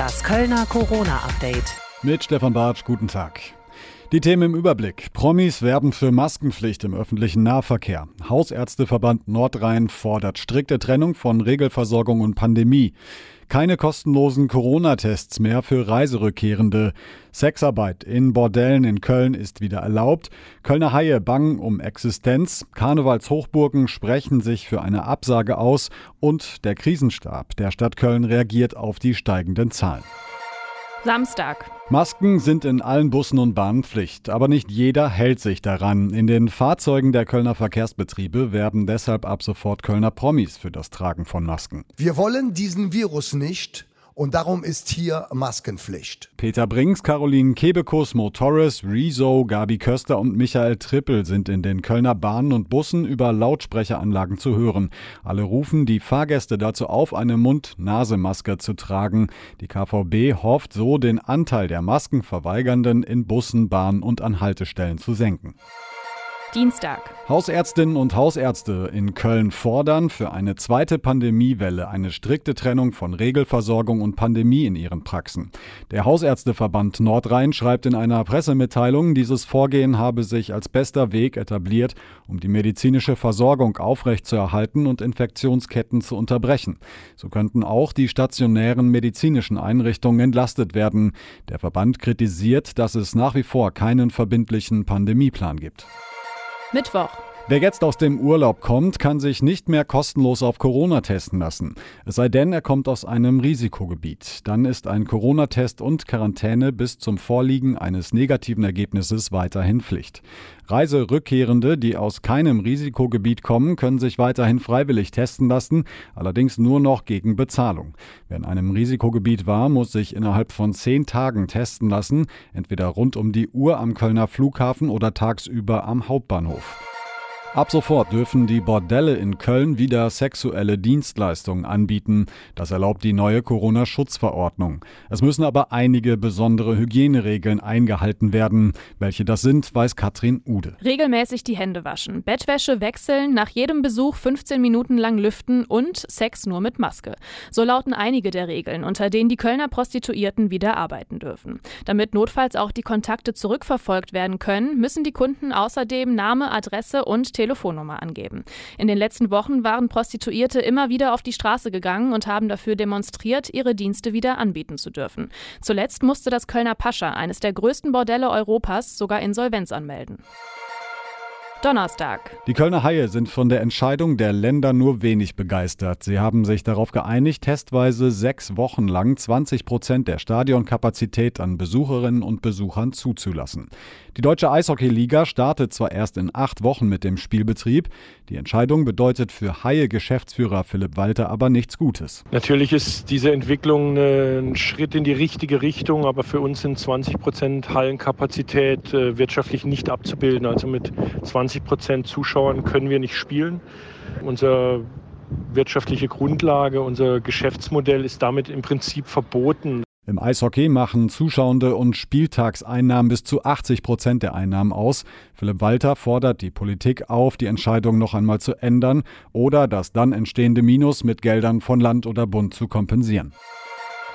Das Kölner Corona-Update. Mit Stefan Bartsch, guten Tag. Die Themen im Überblick. Promis werben für Maskenpflicht im öffentlichen Nahverkehr. Hausärzteverband Nordrhein fordert strikte Trennung von Regelversorgung und Pandemie. Keine kostenlosen Corona-Tests mehr für Reiserückkehrende. Sexarbeit in Bordellen in Köln ist wieder erlaubt. Kölner Haie bangen um Existenz. Karnevalshochburgen sprechen sich für eine Absage aus. Und der Krisenstab der Stadt Köln reagiert auf die steigenden Zahlen. Samstag. Masken sind in allen Bussen und Bahnen Pflicht, aber nicht jeder hält sich daran. In den Fahrzeugen der Kölner Verkehrsbetriebe werben deshalb ab sofort Kölner Promis für das Tragen von Masken. Wir wollen diesen Virus nicht und darum ist hier Maskenpflicht. Peter Brinks, Caroline Kebekus, Mo Torres, Rezo, Gabi Köster und Michael Trippel sind in den Kölner Bahnen und Bussen über Lautsprecheranlagen zu hören. Alle rufen die Fahrgäste dazu auf, eine Mund-Nase-Maske zu tragen. Die KVB hofft so, den Anteil der Maskenverweigernden in Bussen, Bahnen und an Haltestellen zu senken. Dienstag. Hausärztinnen und Hausärzte in Köln fordern für eine zweite Pandemiewelle eine strikte Trennung von Regelversorgung und Pandemie in ihren Praxen. Der Hausärzteverband Nordrhein schreibt in einer Pressemitteilung, dieses Vorgehen habe sich als bester Weg etabliert, um die medizinische Versorgung aufrechtzuerhalten und Infektionsketten zu unterbrechen. So könnten auch die stationären medizinischen Einrichtungen entlastet werden. Der Verband kritisiert, dass es nach wie vor keinen verbindlichen Pandemieplan gibt. Mittwoch. Wer jetzt aus dem Urlaub kommt, kann sich nicht mehr kostenlos auf Corona testen lassen. Es sei denn, er kommt aus einem Risikogebiet. Dann ist ein Corona-Test und Quarantäne bis zum Vorliegen eines negativen Ergebnisses weiterhin Pflicht. Reiserückkehrende, die aus keinem Risikogebiet kommen, können sich weiterhin freiwillig testen lassen, allerdings nur noch gegen Bezahlung. Wer in einem Risikogebiet war, muss sich innerhalb von zehn Tagen testen lassen, entweder rund um die Uhr am Kölner Flughafen oder tagsüber am Hauptbahnhof. Ab sofort dürfen die Bordelle in Köln wieder sexuelle Dienstleistungen anbieten. Das erlaubt die neue Corona-Schutzverordnung. Es müssen aber einige besondere Hygieneregeln eingehalten werden. Welche das sind, weiß Katrin Ude. Regelmäßig die Hände waschen, Bettwäsche wechseln, nach jedem Besuch 15 Minuten lang lüften und Sex nur mit Maske. So lauten einige der Regeln, unter denen die Kölner Prostituierten wieder arbeiten dürfen. Damit notfalls auch die Kontakte zurückverfolgt werden können, müssen die Kunden außerdem Name, Adresse und Telefonnummer angeben. In den letzten Wochen waren Prostituierte immer wieder auf die Straße gegangen und haben dafür demonstriert, ihre Dienste wieder anbieten zu dürfen. Zuletzt musste das Kölner Pascha, eines der größten Bordelle Europas, sogar Insolvenz anmelden. Donnerstag. Die Kölner Haie sind von der Entscheidung der Länder nur wenig begeistert. Sie haben sich darauf geeinigt, testweise sechs Wochen lang 20 Prozent der Stadionkapazität an Besucherinnen und Besuchern zuzulassen. Die Deutsche Eishockey-Liga startet zwar erst in acht Wochen mit dem Spielbetrieb. Die Entscheidung bedeutet für Haie-Geschäftsführer Philipp Walter aber nichts Gutes. Natürlich ist diese Entwicklung ein Schritt in die richtige Richtung, aber für uns sind 20 Prozent Hallenkapazität äh, wirtschaftlich nicht abzubilden. Also mit 20 Prozent Zuschauern können wir nicht spielen. Unser wirtschaftliche Grundlage, unser Geschäftsmodell ist damit im Prinzip verboten. Im Eishockey machen Zuschauende und Spieltagseinnahmen bis zu 80 Prozent der Einnahmen aus. Philipp Walter fordert die Politik auf, die Entscheidung noch einmal zu ändern oder das dann entstehende Minus mit Geldern von Land oder Bund zu kompensieren.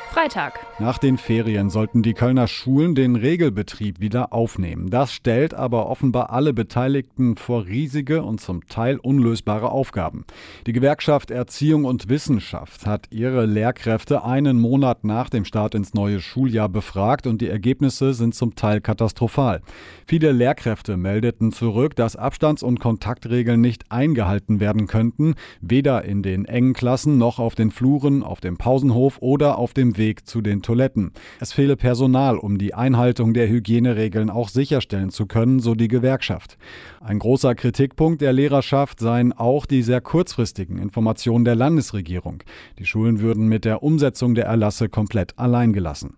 Freitag. Nach den Ferien sollten die Kölner Schulen den Regelbetrieb wieder aufnehmen. Das stellt aber offenbar alle Beteiligten vor riesige und zum Teil unlösbare Aufgaben. Die Gewerkschaft Erziehung und Wissenschaft hat ihre Lehrkräfte einen Monat nach dem Start ins neue Schuljahr befragt und die Ergebnisse sind zum Teil katastrophal. Viele Lehrkräfte meldeten zurück, dass Abstands- und Kontaktregeln nicht eingehalten werden könnten, weder in den engen Klassen noch auf den Fluren, auf dem Pausenhof oder auf dem Weg Weg zu den Toiletten. Es fehle Personal, um die Einhaltung der Hygieneregeln auch sicherstellen zu können, so die Gewerkschaft. Ein großer Kritikpunkt der Lehrerschaft seien auch die sehr kurzfristigen Informationen der Landesregierung. Die Schulen würden mit der Umsetzung der Erlasse komplett allein gelassen.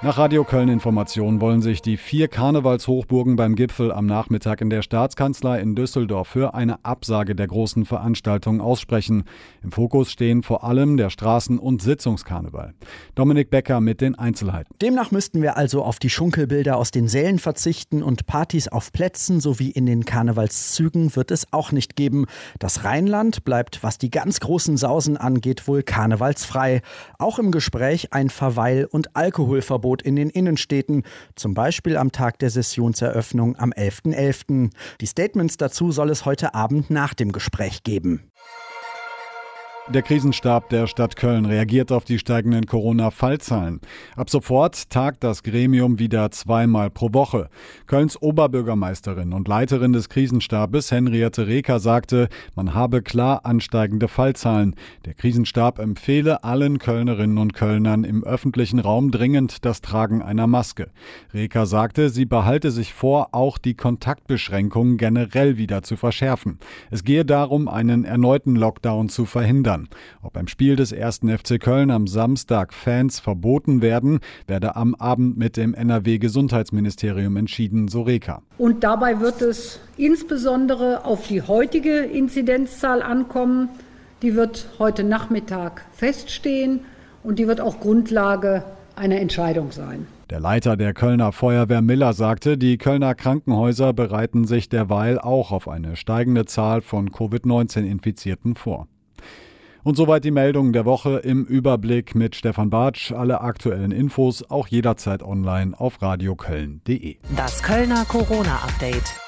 Nach Radio Köln Informationen wollen sich die vier Karnevalshochburgen beim Gipfel am Nachmittag in der Staatskanzlei in Düsseldorf für eine Absage der großen Veranstaltung aussprechen. Im Fokus stehen vor allem der Straßen- und Sitzungskarneval. Dominik Becker mit den Einzelheiten. Demnach müssten wir also auf die Schunkelbilder aus den Sälen verzichten und Partys auf Plätzen sowie in den Karnevalszügen wird es auch nicht geben. Das Rheinland bleibt, was die ganz großen Sausen angeht, wohl karnevalsfrei. Auch im Gespräch ein Verweil- und Alkoholverbot Verbot in den Innenstädten, zum Beispiel am Tag der Sessionseröffnung am 11.11. .11. Die Statements dazu soll es heute Abend nach dem Gespräch geben. Der Krisenstab der Stadt Köln reagiert auf die steigenden Corona-Fallzahlen. Ab sofort tagt das Gremium wieder zweimal pro Woche. Kölns Oberbürgermeisterin und Leiterin des Krisenstabes Henriette Reker sagte, man habe klar ansteigende Fallzahlen. Der Krisenstab empfehle allen Kölnerinnen und Kölnern im öffentlichen Raum dringend das Tragen einer Maske. Reker sagte, sie behalte sich vor, auch die Kontaktbeschränkungen generell wieder zu verschärfen. Es gehe darum, einen erneuten Lockdown zu verhindern. Bayern. Ob beim Spiel des ersten FC Köln am Samstag Fans verboten werden, werde am Abend mit dem NRW-Gesundheitsministerium entschieden, so Reka. Und dabei wird es insbesondere auf die heutige Inzidenzzahl ankommen. Die wird heute Nachmittag feststehen und die wird auch Grundlage einer Entscheidung sein. Der Leiter der Kölner Feuerwehr Miller sagte, die Kölner Krankenhäuser bereiten sich derweil auch auf eine steigende Zahl von Covid-19-Infizierten vor. Und soweit die Meldungen der Woche im Überblick mit Stefan Bartsch. Alle aktuellen Infos auch jederzeit online auf radioköln.de. Das Kölner Corona-Update.